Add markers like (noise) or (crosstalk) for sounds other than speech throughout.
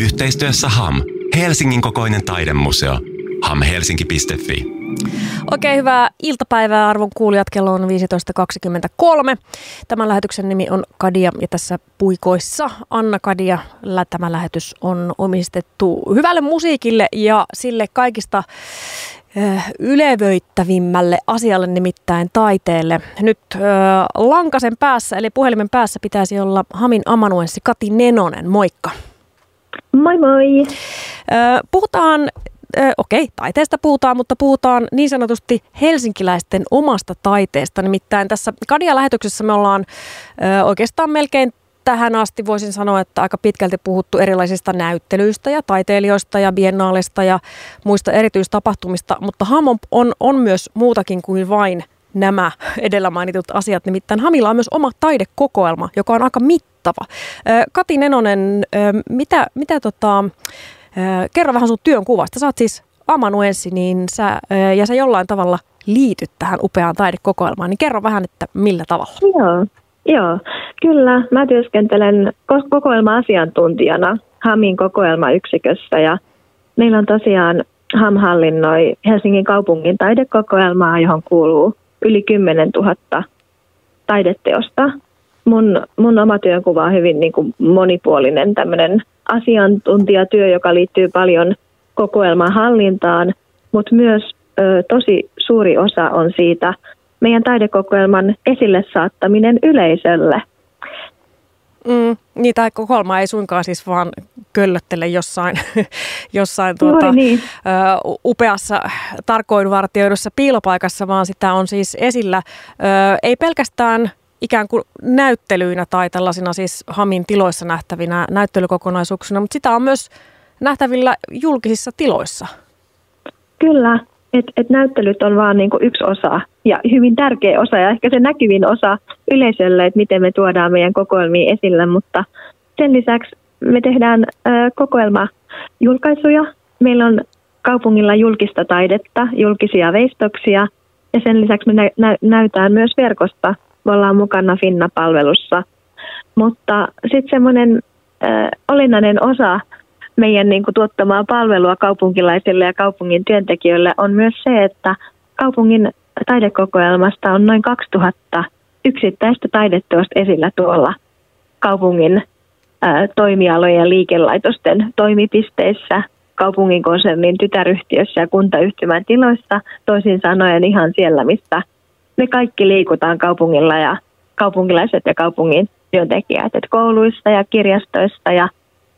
Yhteistyössä HAM, Helsingin kokoinen taidemuseo. hamhelsinki.fi. Oikein hyvää iltapäivää arvon kuulijat. Kello on 15.23. Tämän lähetyksen nimi on Kadia ja tässä puikoissa Anna Kadia. Tämä lähetys on omistettu hyvälle musiikille ja sille kaikista ylevöittävimmälle asialle, nimittäin taiteelle. Nyt ö, lankasen päässä, eli puhelimen päässä pitäisi olla Hamin amanuenssi Kati Nenonen. Moikka. Moi moi. Puhutaan okei, taiteesta puhutaan, mutta puhutaan niin sanotusti helsinkiläisten omasta taiteesta. Nimittäin tässä Kadia-lähetyksessä me ollaan oikeastaan melkein tähän asti voisin sanoa, että aika pitkälti puhuttu erilaisista näyttelyistä ja taiteilijoista ja biennaalista ja muista erityistapahtumista, mutta Ham on, on, on myös muutakin kuin vain nämä edellä mainitut asiat. Nimittäin Hamilla on myös oma taidekokoelma, joka on aika mittava. Kati Nenonen, mitä, mitä tota, kerro vähän sun työn kuvasta. Sä oot siis amanuenssi niin sä, ja sä jollain tavalla liityt tähän upeaan taidekokoelmaan, niin kerro vähän, että millä tavalla. Joo, joo. kyllä. Mä työskentelen kokoelma-asiantuntijana HAMin kokoelmayksikössä ja meillä on tosiaan HAM hallinnoi Helsingin kaupungin taidekokoelmaa, johon kuuluu yli 10 000 taideteosta. Mun, mun oma työnkuva on hyvin niin kuin monipuolinen tämmöinen asiantuntijatyö, joka liittyy paljon kokoelman hallintaan, mutta myös ö, tosi suuri osa on siitä meidän taidekokoelman esille saattaminen yleisölle. Mm, niin, tai kokoelma ei suinkaan siis vaan köllöttele jossain, (laughs) jossain tuota, niin. ö, upeassa tarkoinvartioidussa piilopaikassa, vaan sitä on siis esillä ö, ei pelkästään ikään kuin näyttelyinä tai tällaisina siis Hamin tiloissa nähtävinä näyttelykokonaisuuksina, mutta sitä on myös nähtävillä julkisissa tiloissa. Kyllä, että et näyttelyt on vain niinku yksi osa ja hyvin tärkeä osa ja ehkä se näkyvin osa yleisölle, että miten me tuodaan meidän kokoelmia esille, mutta sen lisäksi me tehdään ö, kokoelmajulkaisuja. Meillä on kaupungilla julkista taidetta, julkisia veistoksia ja sen lisäksi me nä- nä- näytään myös verkosta me ollaan mukana Finna-palvelussa. Mutta sitten semmoinen äh, olennainen osa meidän niin kuin, tuottamaa palvelua kaupunkilaisille ja kaupungin työntekijöille on myös se, että kaupungin taidekokoelmasta on noin 2000 yksittäistä taideteosta esillä tuolla kaupungin ää, toimialojen ja liikelaitosten toimipisteissä, kaupungin konsernin tytäryhtiössä ja kuntayhtymän tiloissa, toisin sanoen ihan siellä, mistä me kaikki liikutaan kaupungilla ja kaupunkilaiset ja kaupungin työntekijät, että kouluissa ja kirjastoissa ja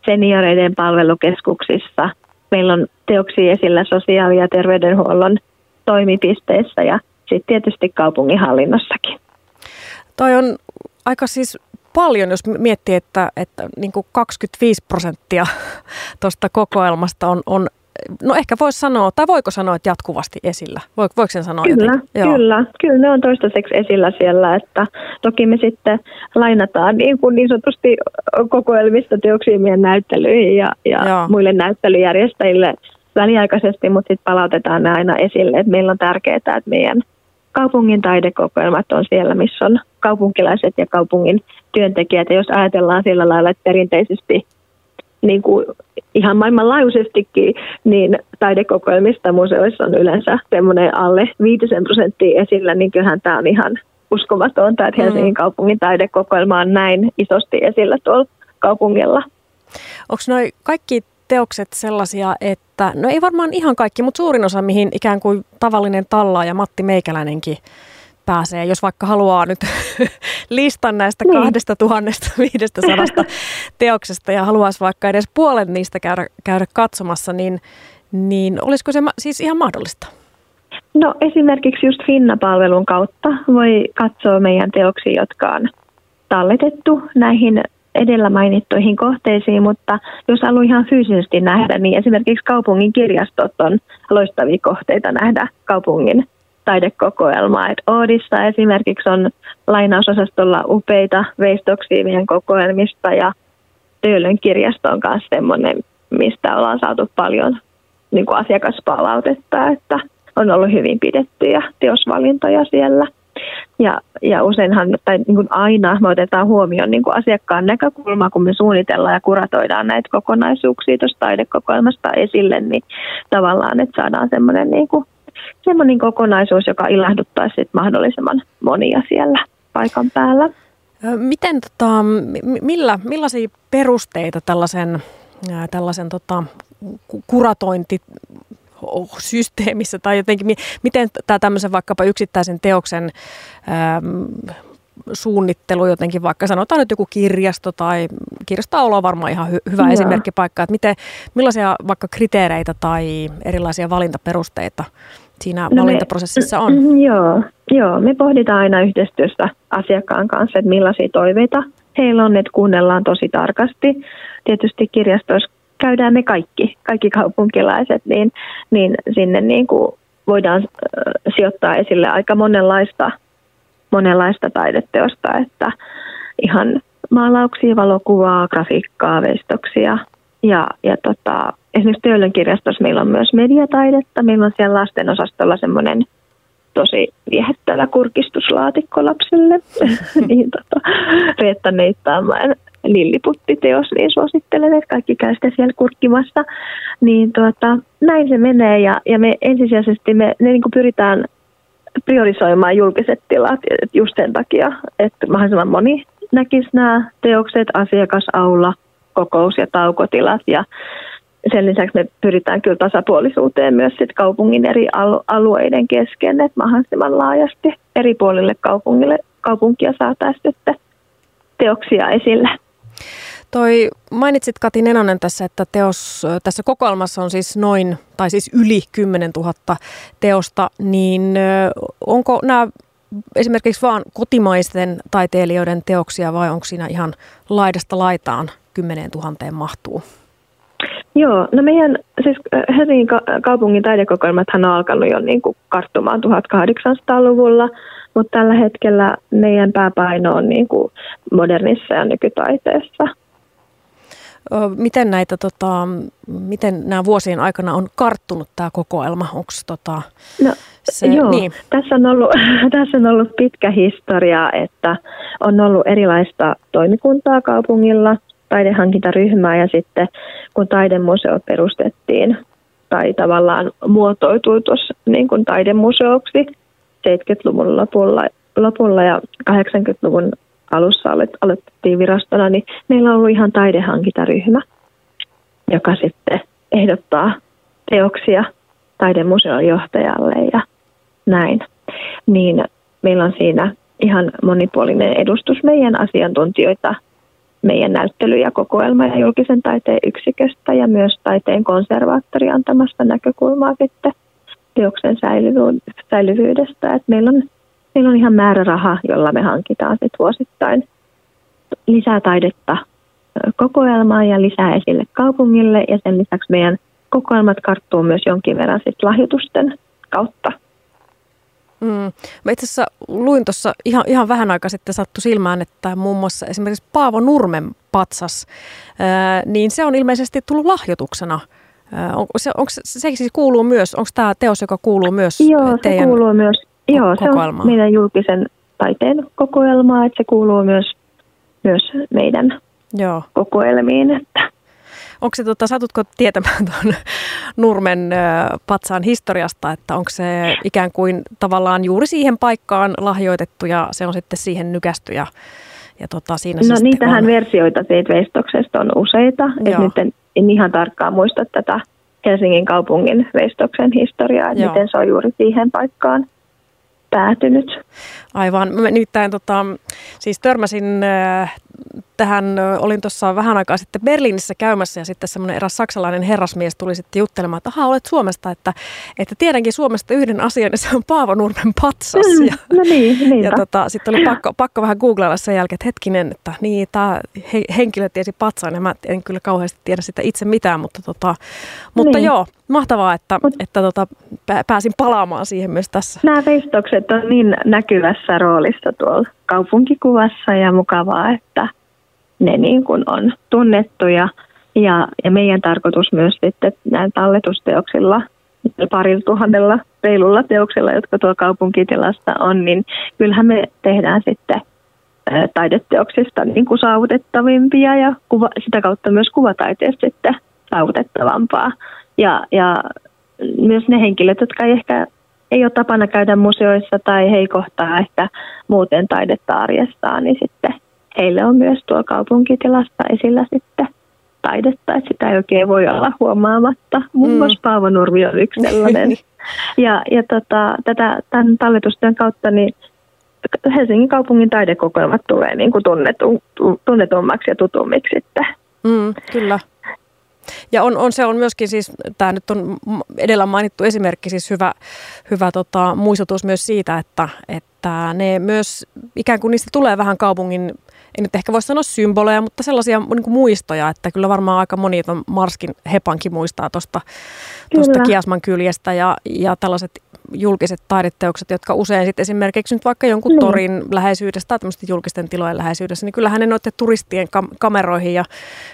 senioreiden palvelukeskuksissa. Meillä on teoksia esillä sosiaali- ja terveydenhuollon toimipisteissä ja sitten tietysti kaupunginhallinnossakin. Toi on aika siis paljon, jos miettii, että, että niin kuin 25 prosenttia (laughs) tuosta kokoelmasta on, on no ehkä voisi sanoa, tai voiko sanoa, että jatkuvasti esillä? Voiko, voiko sen sanoa Kyllä, jotenkin? kyllä. Kyllä ne on toistaiseksi esillä siellä, että toki me sitten lainataan niin, kuin niin sanotusti kokoelmista teoksia meidän näyttelyihin ja, ja muille näyttelyjärjestäjille väliaikaisesti, mutta sitten palautetaan ne aina esille, että meillä on tärkeää, että meidän kaupungin taidekokoelmat on siellä, missä on kaupunkilaiset ja kaupungin työntekijät. Ja jos ajatellaan sillä lailla, että perinteisesti niin kuin ihan maailmanlaajuisestikin, niin taidekokoelmista museoissa on yleensä semmoinen alle 5 prosenttia esillä, niin kyllähän tämä on ihan uskomatonta, että Helsingin mm. kaupungin taidekokoelma on näin isosti esillä tuolla kaupungilla. Onko noin kaikki teokset sellaisia, että, no ei varmaan ihan kaikki, mutta suurin osa, mihin ikään kuin tavallinen tallaa ja Matti Meikäläinenkin pääsee, jos vaikka haluaa nyt (laughs) listan näistä niin. 2500 (laughs) (laughs) teoksesta ja haluaisi vaikka edes puolen niistä käydä, käydä katsomassa, niin, niin olisiko se siis ihan mahdollista? No esimerkiksi just Finna-palvelun kautta voi katsoa meidän teoksia, jotka on talletettu näihin edellä mainittuihin kohteisiin, mutta jos haluaa ihan fyysisesti nähdä, niin esimerkiksi kaupungin kirjastot on loistavia kohteita nähdä kaupungin taidekokoelmaa. Et Oodissa esimerkiksi on lainausosastolla upeita veistoksia meidän kokoelmista ja Töölön kirjasto on myös semmoinen, mistä ollaan saatu paljon niin kuin asiakaspalautetta, että on ollut hyvin pidettyjä teosvalintoja siellä. Ja, ja useinhan, tai niin kuin aina me otetaan huomioon niin kuin asiakkaan näkökulma, kun me suunnitellaan ja kuratoidaan näitä kokonaisuuksia tuosta taidekokoelmasta esille, niin tavallaan, että saadaan semmoinen niin kuin, semmoinen kokonaisuus, joka ilahduttaisi mahdollisimman monia siellä paikan päällä. Miten, tota, millä, millaisia perusteita tällaisen, tällaisen tota, kuratointi systeemissä tai jotenkin, miten tämä tämmöisen vaikkapa yksittäisen teoksen äm, suunnittelu jotenkin, vaikka sanotaan nyt joku kirjasto tai kirjastoaula on varmaan ihan hy- hyvä Joo. esimerkkipaikka, että miten, millaisia vaikka kriteereitä tai erilaisia valintaperusteita siinä no valintaprosessissa on? Me, joo, joo, me pohditaan aina yhteistyössä asiakkaan kanssa, että millaisia toiveita heillä on, että kuunnellaan tosi tarkasti. Tietysti kirjastoissa käydään me kaikki, kaikki kaupunkilaiset, niin, niin sinne niin kuin voidaan sijoittaa esille aika monenlaista, monenlaista taideteosta, että ihan maalauksia, valokuvaa, grafiikkaa, veistoksia ja, ja tota, esimerkiksi Töölön kirjastossa meillä on myös mediataidetta. Meillä on siellä lasten osastolla semmoinen tosi viehättävä kurkistuslaatikko lapsille. (laughs) niin, tota, Reetta Neittaamaan lilliputtiteos, niin suosittelen, että kaikki käy sitä siellä kurkkimassa. Niin tuota, näin se menee ja, ja me ensisijaisesti me, ne niin pyritään priorisoimaan julkiset tilat just sen takia, että mahdollisimman moni näkisi nämä teokset, asiakasaula, kokous- ja taukotilat ja sen lisäksi me pyritään kyllä tasapuolisuuteen myös sit kaupungin eri alueiden kesken, että mahdollisimman laajasti eri puolille kaupungille, kaupunkia saataisiin teoksia esille. Toi mainitsit Kati Nenonen tässä, että teos tässä kokoelmassa on siis noin, tai siis yli 10 000 teosta, niin onko nämä esimerkiksi vain kotimaisten taiteilijoiden teoksia vai onko siinä ihan laidasta laitaan 10 000 mahtuu? Joo, no meidän siis Helsingin kaupungin taidekokoelmathan on alkanut jo niin kuin karttumaan 1800-luvulla, mutta tällä hetkellä meidän pääpaino on niin kuin modernissa ja nykytaiteessa. Miten näitä, tota, miten nämä vuosien aikana on karttunut tämä kokoelma? Onko tota, no, se, joo, niin. tässä, on ollut, (laughs) tässä on ollut pitkä historia, että on ollut erilaista toimikuntaa kaupungilla, taidehankintaryhmää ja sitten kun taidemuseo perustettiin tai tavallaan muotoitui tuossa niin kuin taidemuseoksi 70-luvun lopulla, lopulla ja 80-luvun alussa aloitettiin virastona, niin meillä on ollut ihan taidehankintaryhmä, joka sitten ehdottaa teoksia taidemuseon johtajalle ja näin. Niin meillä on siinä ihan monipuolinen edustus meidän asiantuntijoita meidän näyttely- ja kokoelma- ja julkisen taiteen yksiköstä ja myös taiteen konservaattori antamasta näkökulmaa sitten teoksen säilyvyydestä. Et meillä, on, meillä on ihan määräraha, jolla me hankitaan sit vuosittain lisää taidetta kokoelmaan ja lisää esille kaupungille ja sen lisäksi meidän kokoelmat karttuu myös jonkin verran sit lahjoitusten kautta. Mm. Mä itse asiassa luin tuossa ihan, ihan vähän aikaa sitten sattu silmään, että muun muassa esimerkiksi Paavo Nurmen patsas, ää, niin se on ilmeisesti tullut lahjoituksena. Ää, on, se, onko, se siis kuuluu myös, onko tämä teos, joka kuuluu myös Joo, se kuuluu myös, joo, se on meidän julkisen taiteen kokoelmaa, että se kuuluu myös, myös meidän joo. kokoelmiin. Että Onko se, tota, satutko tietämään tuon (laughs) Nurmen patsaan historiasta, että onko se ikään kuin tavallaan juuri siihen paikkaan lahjoitettu ja se on sitten siihen nykästy ja, ja tota, siinä No niitähän on... versioita siitä veistoksesta on useita, että nyt en, en ihan tarkkaan muista tätä Helsingin kaupungin veistoksen historiaa, että miten se on juuri siihen paikkaan päätynyt. Aivan. Mä nimittäin tota, siis törmäsin äh, tähän, olin tuossa vähän aikaa sitten Berliinissä käymässä ja sitten semmoinen eräs saksalainen herrasmies tuli sitten juttelemaan, että ahaa, olet Suomesta, että, että tiedänkin Suomesta yhden asian ja se on Paavo Nurmen patsas. Mm, ja, no niin, ja tota, sitten oli pakko, pakko vähän googlailla sen jälkeen, että hetkinen, että niin, tämä he, henkilö tiesi patsaan ja mä en kyllä kauheasti tiedä sitä itse mitään, mutta, tota, mutta niin. joo, mahtavaa, että, Mut, että tota, pääsin palaamaan siihen myös tässä. Nämä veistokset on niin näkyvässä roolissa tuolla kaupunkikuvassa ja mukavaa, että ne niin kuin on tunnettuja. Ja, ja meidän tarkoitus myös sitten näin talletusteoksilla parilla tuhannella reilulla teoksella, jotka tuo kaupunkitilasta on, niin kyllähän me tehdään sitten taideteoksista niin kuin saavutettavimpia ja kuva, sitä kautta myös kuvataiteesta sitten saavutettavampaa. Ja, ja myös ne henkilöt, jotka ei ehkä ei ole tapana käydä museoissa tai he ei kohtaa ehkä muuten taidetta arjessaan, niin sitten heille on myös tuo kaupunkitilasta esillä sitten taidetta, että sitä ei oikein voi olla huomaamatta. Muun mm. muassa Paavo Nurmi on yksi sellainen. (laughs) ja ja tota, tätä, tämän talletustyön kautta niin Helsingin kaupungin taidekokoelmat tulee niin kuin tunnetu, tunnetummaksi ja tutummiksi sitten. Mm, kyllä. Ja on, on, se on myöskin siis, tämä nyt on edellä mainittu esimerkki, siis hyvä, hyvä tota, muistutus myös siitä, että, että ne myös ikään kuin niistä tulee vähän kaupungin en nyt ehkä voi sanoa symboleja, mutta sellaisia niin kuin muistoja, että kyllä varmaan aika moni on Marskin hepankin muistaa tuosta Kiasman kyljestä ja, ja tällaiset julkiset taideteokset, jotka usein sitten esimerkiksi nyt vaikka jonkun no. torin läheisyydestä tai tämmöisten julkisten tilojen läheisyydessä, niin kyllähän ne noitte turistien kam- kameroihin ja,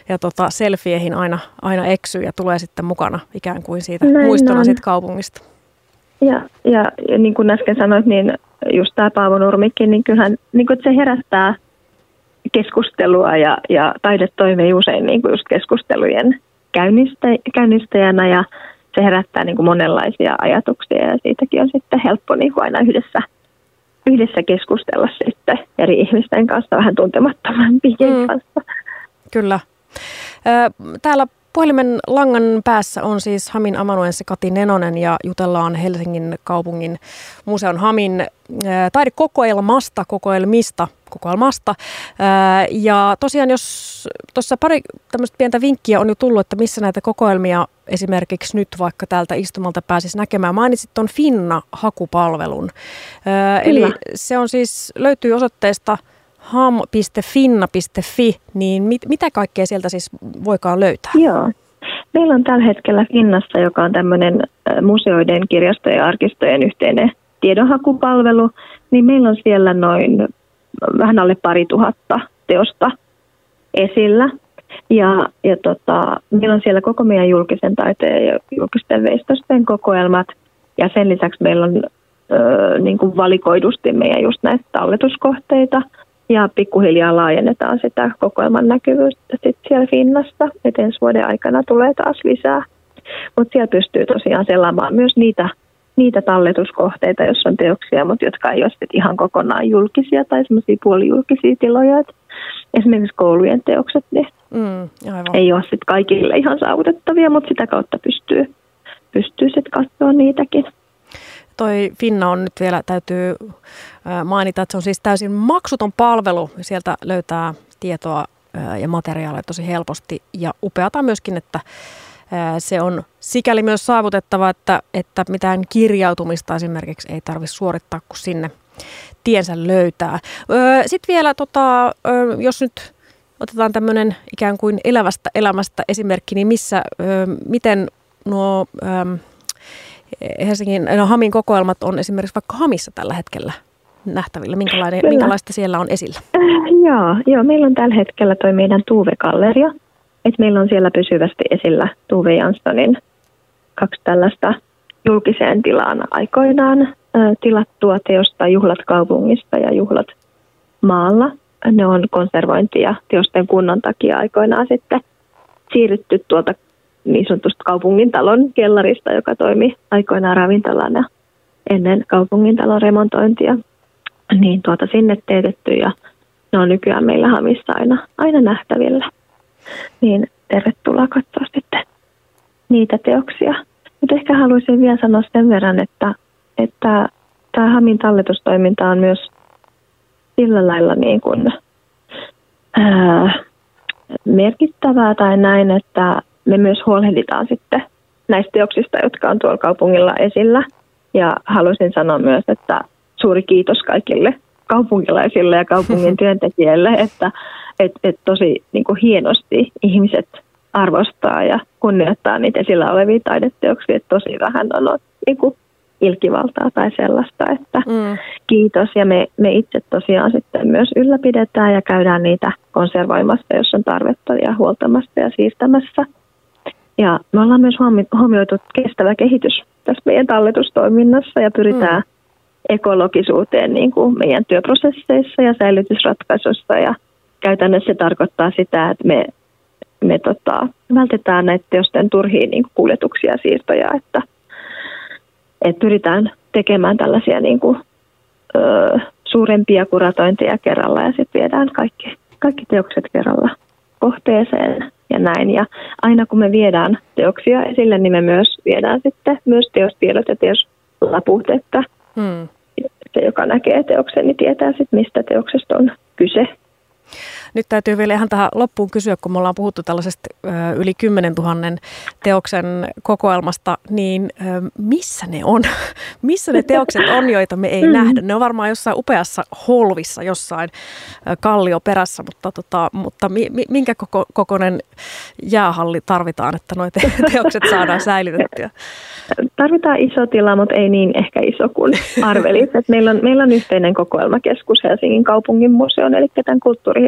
ja tota selfiehin aina, aina eksyy ja tulee sitten mukana ikään kuin siitä Näin muistona on. siitä kaupungista. Ja, ja, ja niin kuin äsken sanoit, niin just tämä Paavo Nurmikin, niin kyllähän niin kuin, se herättää keskustelua ja, ja taide toimii usein niin kuin just keskustelujen käynnistä, käynnistäjänä ja se herättää niin kuin monenlaisia ajatuksia ja siitäkin on sitten helppo niin kuin aina yhdessä, yhdessä keskustella sitten eri ihmisten kanssa vähän tuntemattomampien mm. kanssa. Kyllä. Täällä Puhelimen langan päässä on siis Hamin amanuenssi Kati Nenonen ja jutellaan Helsingin kaupungin museon Hamin taidekokoelmasta, kokoelmista, kokoelmasta. Ja tosiaan jos tuossa pari tämmöistä pientä vinkkiä on jo tullut, että missä näitä kokoelmia esimerkiksi nyt vaikka täältä istumalta pääsisi näkemään. Mainitsit tuon Finna-hakupalvelun. Kyllä. Eli se on siis, löytyy osoitteesta – ham.finna.fi, niin mit, mitä kaikkea sieltä siis voikaan löytää? Joo. Meillä on tällä hetkellä Finnassa, joka on tämmöinen museoiden, kirjastojen ja arkistojen yhteinen tiedonhakupalvelu, niin meillä on siellä noin vähän alle pari tuhatta teosta esillä. Ja, ja tota, meillä on siellä koko meidän julkisen taiteen ja julkisten veistosten kokoelmat. Ja sen lisäksi meillä on ö, niin kuin valikoidusti meidän just näitä talletuskohteita – ja pikkuhiljaa laajennetaan sitä kokoelman näkyvyyttä sitten siellä Finnasta, että ensi vuoden aikana tulee taas lisää. Mutta siellä pystyy tosiaan selaamaan myös niitä, niitä talletuskohteita, joissa on teoksia, mutta jotka ei ole ihan kokonaan julkisia tai semmoisia puolijulkisia tiloja. Et esimerkiksi koulujen teokset niin mm, aivan. ei ole sit kaikille ihan saavutettavia, mutta sitä kautta pystyy, pystyy sitten katsoa niitäkin toi Finna on nyt vielä, täytyy mainita, että se on siis täysin maksuton palvelu. Sieltä löytää tietoa ja materiaaleja tosi helposti ja upeata myöskin, että se on sikäli myös saavutettava, että, että mitään kirjautumista esimerkiksi ei tarvitse suorittaa, kun sinne tiensä löytää. Sitten vielä, tota, jos nyt otetaan tämmöinen ikään kuin elävästä elämästä esimerkki, niin missä, miten nuo Helsingin, no Hamin kokoelmat on esimerkiksi vaikka Hamissa tällä hetkellä nähtävillä? Minkälainen, minkälaista siellä on esillä? Joo, joo, meillä on tällä hetkellä toi meidän Tuve-galleria. Et meillä on siellä pysyvästi esillä Tuve Janssonin kaksi tällaista julkiseen tilaan aikoinaan äh, tilattua teosta Juhlat kaupungista ja Juhlat maalla. Ne on konservointi- ja teosten kunnon takia aikoinaan sitten siirrytty tuolta niin sanotusta kaupungintalon kellarista, joka toimi aikoinaan ravintolana ennen kaupungintalon remontointia. Niin tuota sinne teetetty ja ne on nykyään meillä Hamissa aina, aina nähtävillä. Niin tervetuloa katsoa sitten niitä teoksia. Mutta ehkä haluaisin vielä sanoa sen verran, että, että tämä Hamin talletustoiminta on myös sillä lailla niin kuin, ää, merkittävää tai näin, että me myös huolehditaan sitten näistä teoksista, jotka on tuolla kaupungilla esillä. Ja haluaisin sanoa myös, että suuri kiitos kaikille kaupunkilaisille ja kaupungin (laughs) työntekijöille, että et, et tosi niin kuin hienosti ihmiset arvostaa ja kunnioittaa niitä esillä olevia taideteoksia. Että tosi vähän on niin kuin ilkivaltaa tai sellaista, että mm. kiitos. Ja me, me itse tosiaan sitten myös ylläpidetään ja käydään niitä konservoimassa, jos on tarvetta ja huoltamassa ja siirtämässä – ja me ollaan myös huomioitu kestävä kehitys tässä meidän talletustoiminnassa ja pyritään mm. ekologisuuteen niin kuin meidän työprosesseissa ja säilytysratkaisussa ja käytännössä se tarkoittaa sitä, että me, me tota, vältetään näiden teosten turhia niin kuin kuljetuksia ja siirtoja, että, että pyritään tekemään tällaisia niin kuin, ö, suurempia kuratointeja kerralla ja sitten viedään kaikki, kaikki teokset kerralla kohteeseen ja näin. Ja aina kun me viedään teoksia esille, niin me myös viedään sitten myös teostiedot ja teoslaput, että hmm. se, joka näkee teoksen, niin tietää sitten, mistä teoksesta on kyse. Nyt täytyy vielä ihan tähän loppuun kysyä, kun me ollaan puhuttu tällaisesta yli 10 000 teoksen kokoelmasta, niin missä ne on? (laughs) missä ne teokset on, joita me ei mm. nähdä? Ne on varmaan jossain upeassa holvissa, jossain kallioperässä, mutta, tota, mutta mi, minkä koko, kokoinen jäähalli tarvitaan, että nuo te- (laughs) teokset saadaan säilytettyä? Tarvitaan iso tila, mutta ei niin ehkä iso kuin arvelit. meillä, on, meillä on yhteinen kokoelmakeskus Helsingin kaupungin museon, eli tämän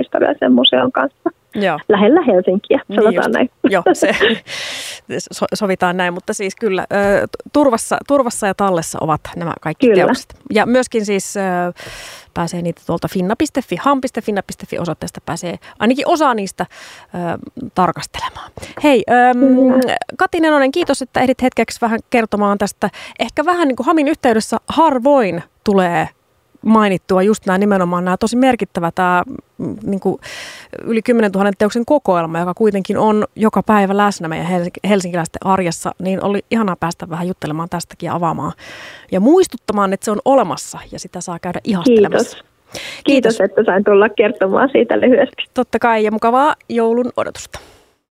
kulttuurihistoriallisen museon kanssa. Joo. Lähellä Helsinkiä, niin sanotaan niin näin. Joo, se (laughs) so, sovitaan näin, mutta siis kyllä turvassa, turvassa ja tallessa ovat nämä kaikki kyllä. teokset. Ja myöskin siis pääsee niitä tuolta finna.fi, ham.finna.fi osoitteesta pääsee ainakin osa niistä ö, tarkastelemaan. Hei, ö, Kati Nenonen, kiitos, että ehdit hetkeksi vähän kertomaan tästä. Ehkä vähän niin kuin Hamin yhteydessä harvoin tulee mainittua just nämä nimenomaan nämä tosi merkittävä tämä niin kuin yli 10 000 teoksen kokoelma, joka kuitenkin on joka päivä läsnä meidän helsinkiläisten arjessa, niin oli ihanaa päästä vähän juttelemaan tästäkin ja avaamaan ja muistuttamaan, että se on olemassa ja sitä saa käydä ihastelemassa. Kiitos. Kiitos, Kiitos että sain tulla kertomaan siitä lyhyesti. Totta kai ja mukavaa joulun odotusta.